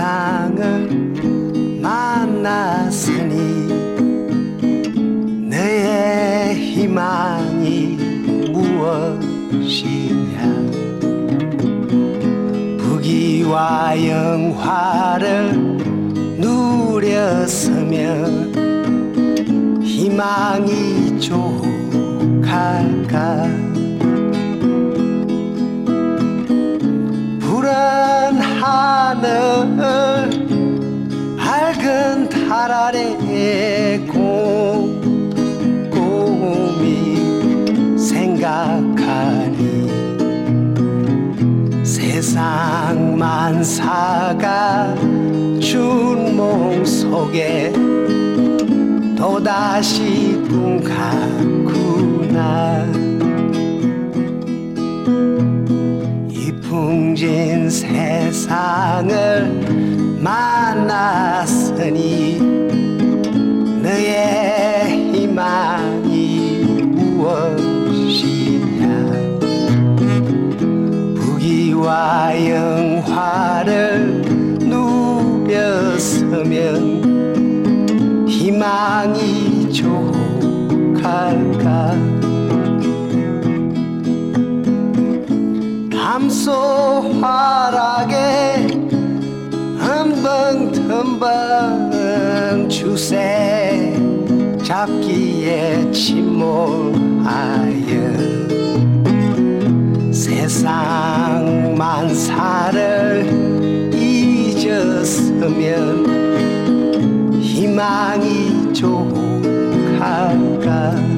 세상을 만났으니 너의 희망이 무엇이냐? 부귀와 영화를 누렸으면 희망이 족할까 밝은 달 아래 곰곰이 생각하니 세상 만사가 춘몽 속에 또다시 꿈 같구나. 이 풍진 세상을 만났 으니 너의 희망이 무엇이냐? 부귀와 영화를 누렸으면 희망이 족할까? 담소 화 수박 주세 잡기에 침몰하여 세상 만사를 잊었으면 희망이 조각가